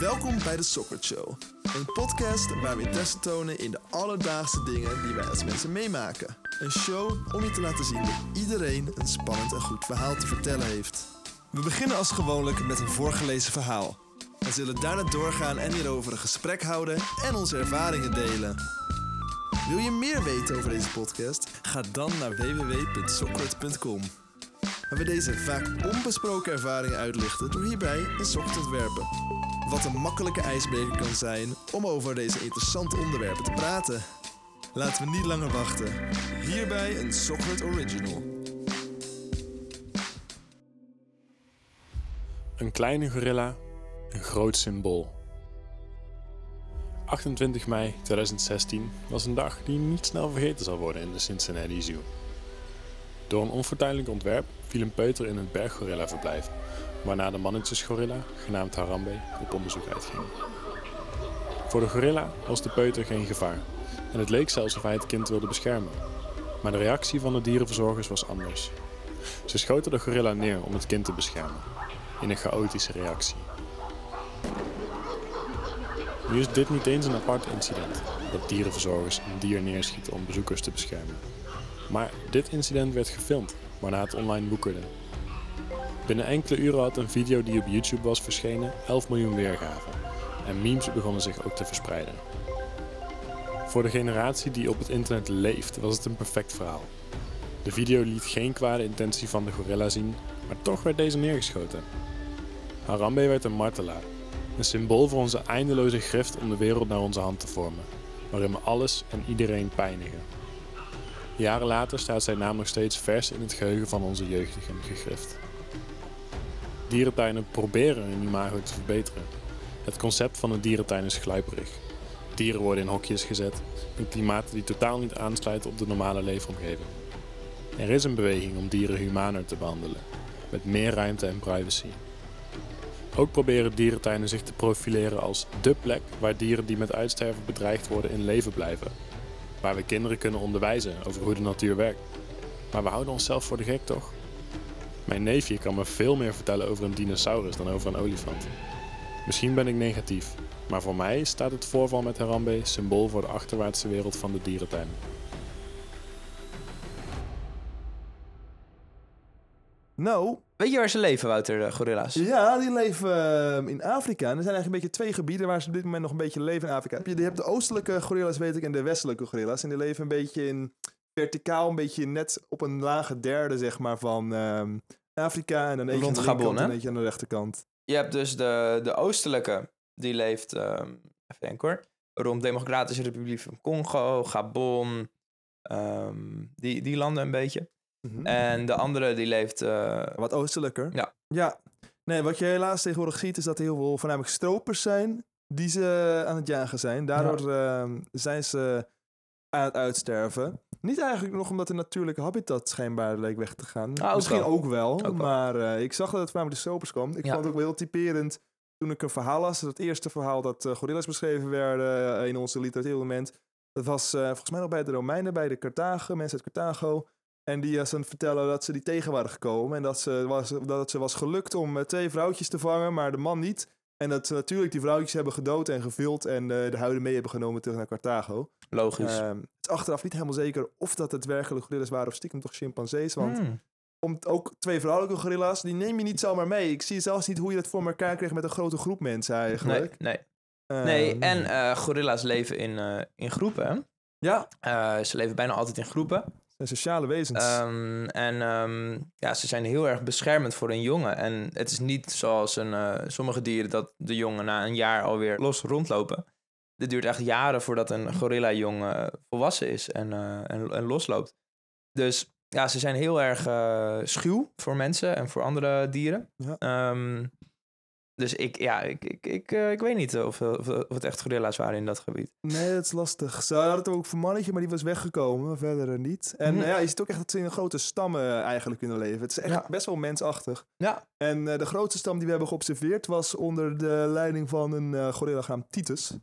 Welkom bij de Soccer Show. Een podcast waar we interesse tonen in de alledaagse dingen die wij als mensen meemaken. Een show om je te laten zien dat iedereen een spannend en goed verhaal te vertellen heeft. We beginnen als gewoonlijk met een voorgelezen verhaal. We zullen daarna doorgaan en hierover een gesprek houden en onze ervaringen delen. Wil je meer weten over deze podcast? Ga dan naar www.sockert.com. Waar we deze vaak onbesproken ervaringen uitlichten door hierbij een sok te ontwerpen. Wat een makkelijke ijsbreker kan zijn om over deze interessante onderwerpen te praten. Laten we niet langer wachten. Hierbij een Sockert Original. Een kleine gorilla, een groot symbool. 28 mei 2016 was een dag die niet snel vergeten zal worden in de Cincinnati Zoo. Door een onfortuinlijk ontwerp viel een peuter in het berggorillaverblijf, waarna de mannetjesgorilla, genaamd Harambe, op onderzoek uitging. Voor de gorilla was de peuter geen gevaar en het leek zelfs of hij het kind wilde beschermen. Maar de reactie van de dierenverzorgers was anders. Ze schoten de gorilla neer om het kind te beschermen, in een chaotische reactie. Nu is dit niet eens een apart incident, dat dierenverzorgers een dier neerschieten om bezoekers te beschermen. Maar dit incident werd gefilmd, waarna het online woekerde. Binnen enkele uren had een video die op YouTube was verschenen 11 miljoen weergaven en memes begonnen zich ook te verspreiden. Voor de generatie die op het internet leeft was het een perfect verhaal. De video liet geen kwade intentie van de gorilla zien, maar toch werd deze neergeschoten. Harambe werd een martelaar, een symbool voor onze eindeloze grift om de wereld naar onze hand te vormen, waarin we alles en iedereen pijnigen. Jaren later staat zijn naam nog steeds vers in het geheugen van onze jeugdigen gegrift. Dierentuinen proberen hun imago te verbeteren. Het concept van een dierentuin is gluiperig. Dieren worden in hokjes gezet, in klimaten die totaal niet aansluiten op de normale leefomgeving. Er is een beweging om dieren humaner te behandelen, met meer ruimte en privacy. Ook proberen dierentuinen zich te profileren als dé plek waar dieren die met uitsterven bedreigd worden in leven blijven. Waar we kinderen kunnen onderwijzen over hoe de natuur werkt. Maar we houden onszelf voor de gek toch? Mijn neefje kan me veel meer vertellen over een dinosaurus dan over een olifant. Misschien ben ik negatief, maar voor mij staat het voorval met Harambe symbool voor de achterwaartse wereld van de dierentuin. Nou, Weet je waar ze leven, Wouter, de gorilla's? Ja, die leven ehm, in Afrika. En er zijn eigenlijk een beetje twee gebieden waar ze op dit moment nog een beetje leven in Afrika. Je hebt de oostelijke gorillas, weet ik, en de westelijke gorillas. En die leven een beetje in verticaal, een beetje net op een lage derde, zeg maar, van ehm, Afrika. En dan eentje Rond aan de Gabon, linkerkant en hè? eentje aan de rechterkant. Je hebt dus de, de oostelijke, die leeft, ehm, even denken hoor, rond Democratische Republiek van Congo, Gabon, die, die landen een beetje. Mhm. En de andere die leeft, eh, Wat oostelijker. Ja. Ja. Nee, wat je helaas tegenwoordig ziet, is dat er heel veel voornamelijk stropers zijn die ze aan het jagen zijn. Daardoor ehm, zijn ze aan het uitsterven. Niet eigenlijk nog omdat de natuurlijke habitat schijnbaar leek weg te gaan. Ah, ook Misschien wel. ook wel. Ook. Maar eh, ik zag dat het voornamelijk de stropers kwam. Ik Ja. vond het ook wel heel typerend toen ik een verhaal las. Het eerste verhaal dat eh, gorillas beschreven werden eh, in onze literatuurelement. Dat was eh, volgens mij nog bij de Romeinen, bij de Carthagen, mensen uit Carthago. En die was aan het vertellen dat ze die tegen waren gekomen. En dat, ze was, dat het ze was gelukt om eh, twee vrouwtjes te vangen, maar de man niet. En dat ze natuurlijk die vrouwtjes hebben gedood en gevild en eh, de huiden mee hebben genomen terug naar Carthago. logisch. Ehm, het is achteraf niet helemaal zeker of dat het werkelijk gorillas waren of stiekem toch chimpansees. Want Hmm. om, ook twee vrouwelijke gorilla's, die neem je niet zomaar mee. Ik zie zelfs niet hoe je dat voor elkaar kreeg met een grote groep mensen Nee, eigenlijk. nee. Ehm, nee, en eh, gorilla's leven in, eh, in groepen. hè? Ja, Eh, ze leven bijna altijd in groepen. Zijn sociale wezens. Ehm, en ehm, ja, ze zijn heel erg beschermend voor een jongen. En het is niet zoals een, eh, sommige dieren dat de jongen na een jaar alweer los rondlopen. Dit duurt echt jaren voordat een gorilla-jong eh, volwassen is en, eh, en, en losloopt. Dus ja, ze zijn heel erg schuw voor mensen en voor andere dieren. Ja. Ehm, dus ik, ja, ik, ik, ik, eh, ik weet niet of, of, of het echt gorilla's waren in dat gebied. Nee, dat is lastig. Ze hadden het ook voor mannetje, maar die was weggekomen. Verder eh, niet. En eh, ja, je ziet ook echt dat ze in grote stammen eigenlijk kunnen leven. Het is echt Ja. best wel mensachtig. Ja, En de grootste stam die we hebben geobserveerd was onder de leiding van een eh, gorilla genaamd Titus.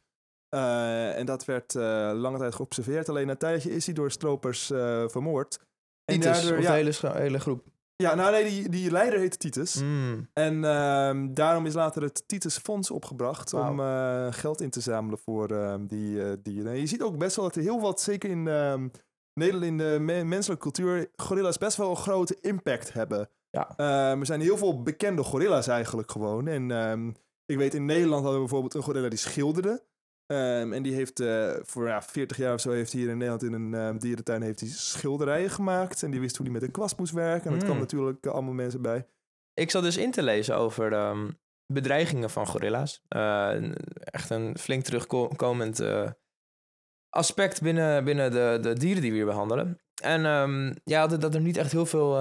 En dat werd lange tijd geobserveerd. Alleen na een tijdje is hij door stropers vermoord. En Titus, daardoor, ja, de hele, hele groep. Ja, nou nee, die, die leider heet Titus. Mm. En ehm, daarom is later het Titus Fonds opgebracht om eh, geld in te zamelen voor ehm, die eh, dieren. En je ziet ook best wel dat er heel wat, zeker in ehm, Nederland, in de me- menselijke cultuur, gorilla's best wel een grote impact hebben. Ja. Er zijn heel veel bekende gorilla's eigenlijk gewoon. En ik weet, in Nederland hadden we bijvoorbeeld een gorilla die schilderde. Ehm, en die heeft eh, voor ja, 40 jaar of zo heeft hij hier in Nederland in een ehm, dierentuin heeft hij schilderijen gemaakt. En die wist hoe hij met een kwast moest werken. En dat kwam Mm. natuurlijk eh, allemaal mensen bij. Ik zat dus in te lezen over ehm, bedreigingen van gorilla's. Eh, echt een flink terugkomend aspect binnen, binnen de, de dieren die we hier behandelen. En ja, dat, dat er niet echt heel veel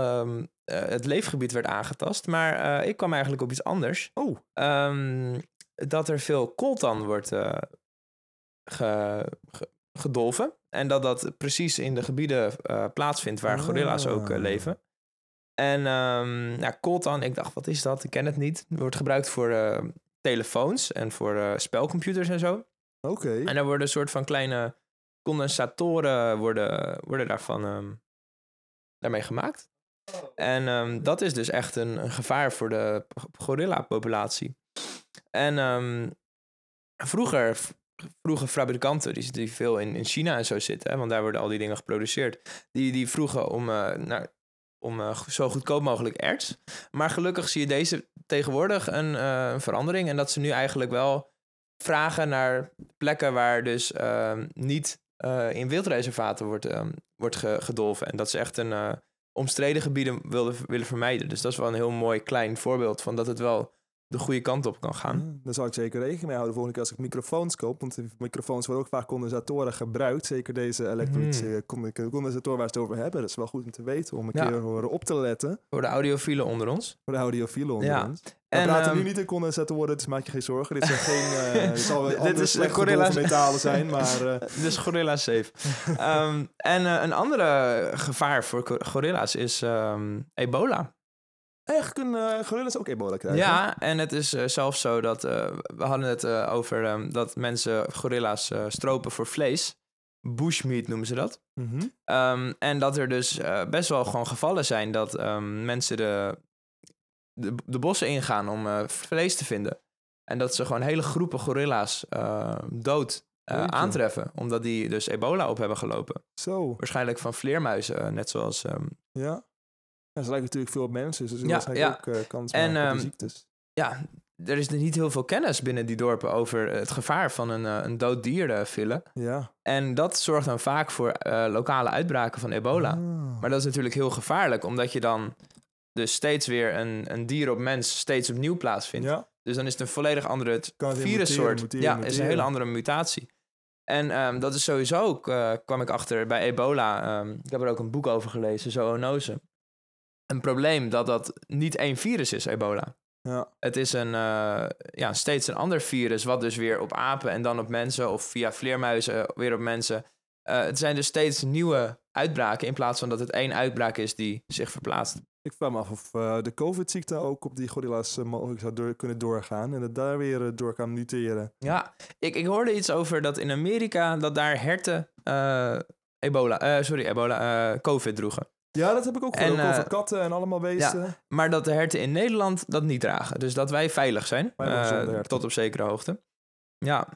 het leefgebied werd aangetast. Maar ik kwam eigenlijk op iets anders. Oh, dat er veel coltan wordt ge- ge- gedolven. En dat dat precies in de gebieden eh, plaatsvindt waar gorilla's ook eh, Ah. leven. En ehm ja, coltan, ik dacht, wat is dat? Ik ken het niet. Het wordt gebruikt voor eh, telefoons en voor eh, spelcomputers en zo. oké. En er worden een soort van kleine condensatoren worden, worden daarvan ehm, daarmee gemaakt. En ehm, dat is dus echt een, een gevaar voor de gorilla-populatie. En ehm, vroeger, vroege fabrikanten, die, die veel in, in China en zo zitten, want daar worden al die dingen geproduceerd, die, die vroegen om, eh, naar, om go- zo goedkoop mogelijk erts. Maar gelukkig zie je deze tegenwoordig een, eh, een verandering en dat ze nu eigenlijk wel vragen naar plekken waar dus ehm, niet in wildreservaten wordt, ehm, wordt ge- gedolven. En dat ze echt een omstreden gebieden wilden, willen vermijden. Dus dat is wel een heel mooi klein voorbeeld van dat het wel de goede kant op kan gaan. Ja, Daar zal ik zeker rekening mee houden volgende keer als ik microfoons koop. Want de microfoons worden ook vaak condensatoren gebruikt. Zeker deze elektrische conde- condensatoren waar ze het over hebben. Dat is wel goed om te weten, om een Ja. keer horen op te letten. Voor de audiofielen onder ons. Voor de audiofielen onder Ja. ons. We En, praten nu ehm, niet in condensatoren, dus maak je geen zorgen. Dit zijn geen... eh dit zal Dit is, eh, gorilla's. metalen zijn, maar... Dus gorilla safe. Ehm, en een andere gevaar voor go- gorilla's is ehm, ebola. Echt kunnen eh, gorilla's ook ebola krijgen? Ja, en het is eh, zelfs zo dat eh, we hadden het over ehm, dat mensen gorilla's stropen voor vlees. Bushmeat noemen ze dat. Mhm. Ehm, en dat er dus best wel gewoon gevallen zijn dat ehm, mensen de, de, de bossen ingaan om vlees te vinden. En dat ze gewoon hele groepen gorilla's dood aantreffen. Omdat die dus ebola op hebben gelopen. Zo, Waarschijnlijk van vleermuizen, net zoals... ja. Ja. Ze lijken natuurlijk veel op mensen, dus er is Ja, waarschijnlijk ja. ook eh, kans En, maken op ehm, ziektes. ja, er is niet heel veel kennis binnen die dorpen over het gevaar van een, eh, een dood dier eh, villen. Ja. En dat zorgt dan vaak voor eh, lokale uitbraken van ebola. Ah. Maar dat is natuurlijk heel gevaarlijk, omdat je dan dus steeds weer een, een dier op mens steeds opnieuw plaatsvindt. Ja, Dus dan is het een volledig andere virussoort. muteren, ja, is een hele andere mutatie. En ehm, dat is sowieso ook, eh, kwam ik achter bij ebola. ehm, ik heb er ook een boek over gelezen, zoonose. Een probleem dat dat niet één virus is, ebola. ja. Het is een, eh, ja, steeds een ander virus, wat dus weer op apen en dan op mensen, of via vleermuizen weer op mensen. Eh, het zijn dus steeds nieuwe uitbraken, in plaats van dat het één uitbraak is die zich verplaatst. Ik vraag me af of eh, de COVID-ziekte ook op die gorilla's mogelijk zou door, kunnen doorgaan. En dat daar weer door kan muteren. Ja, ik, ik hoorde iets over dat in Amerika, dat daar herten ebola, sorry, ebola, covid droegen. Ja, dat heb ik ook gehoord. En, ook eh, over katten en allemaal beesten. Maar dat de herten in Nederland dat niet dragen. Dus dat wij veilig zijn, eh, tot op zekere hoogte. Ja.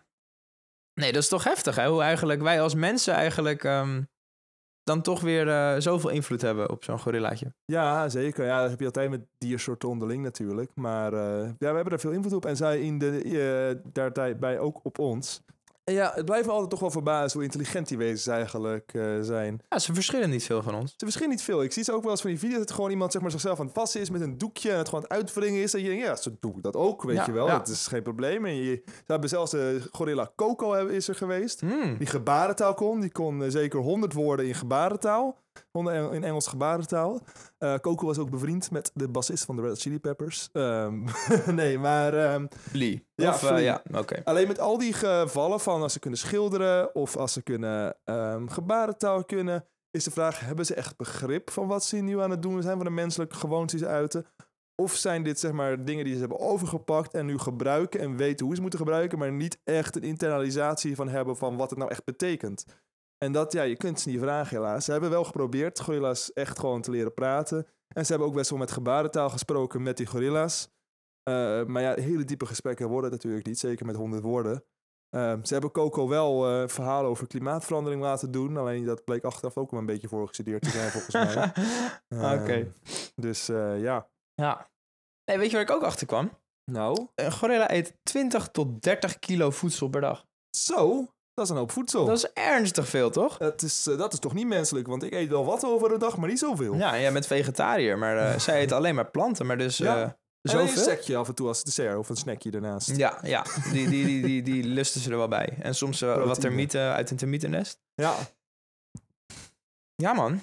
Nee, dat is toch heftig, hè? Hoe eigenlijk wij als mensen eigenlijk ehm, dan toch weer eh, zoveel invloed hebben op zo'n gorillaatje. Ja, zeker. Ja, dat heb je altijd met diersoorten onderling natuurlijk. Maar ja, we hebben er veel invloed op. En zij in de, daarbij ook op ons. En ja, het blijft me altijd toch wel verbazen hoe intelligent die wezens eigenlijk eh, zijn. Ja, ze verschillen niet veel van ons. Ze verschillen niet veel. Ik zie ze ook wel eens van die video's dat gewoon iemand zeg maar, zichzelf aan het wassen is met een doekje en het gewoon aan het uitwringen is. En je denkt, ja, zo doe ik dat ook, weet Ja, je wel. ja. Dat is geen probleem. En je, ze hebben zelfs de gorilla Coco hebben- is er geweest. Hmm. Die gebarentaal kon. Die kon eh, zeker 100 woorden in gebarentaal. 100 en- in Engels gebarentaal. Eh Coco was ook bevriend met de bassist van de Red Chili Peppers. Ehm, nee, maar ehm, Lee. Ja, of, eh, ja, oké. alleen met al die gevallen van als ze kunnen schilderen of als ze kunnen ehm, gebarentaal kunnen, is de vraag: hebben ze echt begrip van wat ze nu aan het doen zijn van de menselijke gewoontes uiten? Of zijn dit zeg maar dingen die ze hebben overgepakt en nu gebruiken en weten hoe ze moeten gebruiken, maar niet echt een internalisatie van hebben van wat het nou echt betekent? En dat, ja, je kunt ze niet vragen helaas. Ze hebben wel geprobeerd gorilla's echt gewoon te leren praten. En ze hebben ook best wel met gebarentaal gesproken met die gorilla's. Eh, maar ja, hele diepe gesprekken worden natuurlijk niet, zeker met honderd woorden. Ehm, ze hebben Coco wel eh, verhalen over klimaatverandering laten doen. Alleen dat bleek achteraf ook wel een beetje voorgestudeerd te zijn, volgens mij. Oké. Ehm, dus eh, ja. Ja. Nee, weet je waar ik ook achter kwam? Nou, Een gorilla eet 20 tot 30 kilo voedsel per dag. zo. Dat is een hoop voedsel. Dat is ernstig veel, toch? Het is, eh, dat is toch niet menselijk, want ik eet wel wat over de dag, maar niet zoveel. Ja, jij bent vegetariër, maar eh, zij eet alleen maar planten. Maar dus Ja. eh, en een zoveel? secje af en toe als dessert of een snackje daarnaast. Ja, ja. Die, die, die, die, die lusten ze er wel bij. En soms wat termieten uit een termietennest. Ja. Ja, man.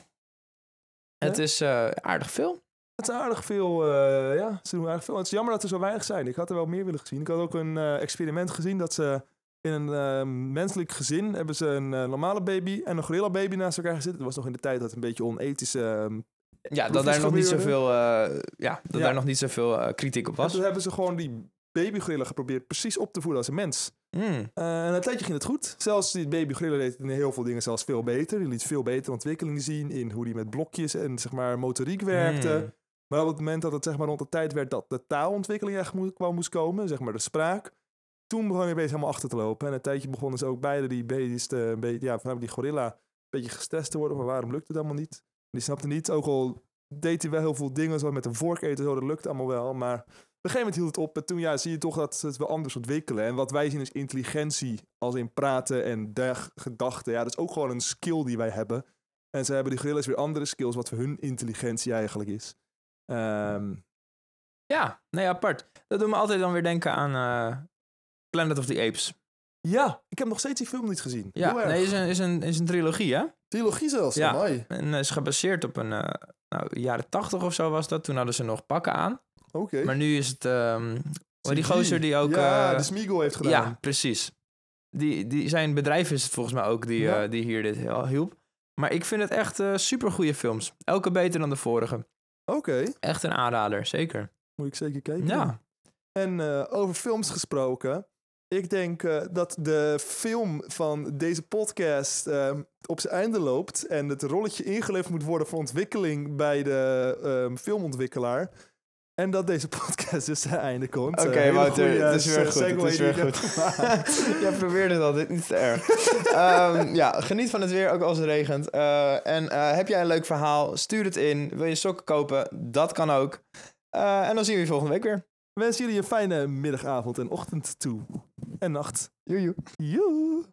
Het Ja? is aardig veel. Het is aardig veel, ja, ze doen aardig veel. Het is jammer dat er zo weinig zijn. Ik had er wel meer willen gezien. Ik had ook een experiment gezien dat ze in een eh, menselijk gezin hebben ze een eh, normale baby en een gorilla baby naast elkaar gezet. Het was nog in de tijd dat het een beetje onethische ehm, Ja, dat Proefjes daar nog niet zoveel, eh, ja, dat Ja. daar nog niet zoveel eh, kritiek op En was. toen hebben ze gewoon die babygorilla geprobeerd precies op te voeden als een mens. Mm. Eh, en een tijdje ging het goed. Zelfs die babygorilla deed in heel veel dingen zelfs veel beter. Die liet veel betere ontwikkelingen zien in hoe die met blokjes en zeg maar motoriek werkte. Mm. Maar op het moment dat het zeg maar rond de tijd werd dat de taalontwikkeling echt kwam moest komen, zeg maar de spraak, toen begon je beetje helemaal achter te lopen. En een tijdje begonnen ze ook beide die te, een beetje, ja, van die gorilla een beetje gestrest te worden. Maar waarom lukt het allemaal niet? Die snapte niet, ook al deed hij wel heel veel dingen, zoals met een vork dat lukt allemaal wel. Maar op een gegeven moment hield het op. En toen ja, zie je toch dat ze het wel anders ontwikkelen. En wat wij zien is intelligentie, als in praten en gedachten. Ja, dat is ook gewoon een skill die wij hebben. En ze hebben die gorillas weer andere skills, wat voor hun intelligentie eigenlijk is. Ehm, Ja, nee, apart. Dat doet me altijd dan weer denken aan eh, Planet of the Apes. ja, ik heb nog steeds die film niet gezien. Ja, nee, is een, is, een, is een trilogie, hè? Trilogie zelfs, Ja. En is gebaseerd op een, eh, nou, jaren tachtig of zo was dat. Toen hadden ze nog pakken aan. Oké. Maar nu is het, ehm, oh, die gozer die ook... Ja, eh, de Smeagol heeft gedaan. ja, precies. Die, die, zijn bedrijf is het volgens mij ook die, Ja. eh, die hier dit heel hielp. Maar ik vind het echt super supergoeie films. Elke beter dan de vorige. Oké, Echt een aanrader, zeker. moet ik zeker kijken. Ja. En eh, over films gesproken. Ik denk eh, dat de film van deze podcast eh, op zijn einde loopt. En het rolletje ingeleverd moet worden voor ontwikkeling bij de ehm, filmontwikkelaar. En dat deze podcast dus zijn einde komt. Oké, Eh, hele Wouter, het is eh, weer goed, segue het is weer goed. Jij probeert het altijd, niet te erg. Ehm, ja, geniet van het weer, ook als het regent. Eh, en eh, heb jij een leuk verhaal, stuur het in. Wil je sokken kopen? Dat kan ook. Eh, en dan zien we je volgende week weer. Wens jullie een fijne middagavond en ochtend toe. En nacht. Joe. Joe.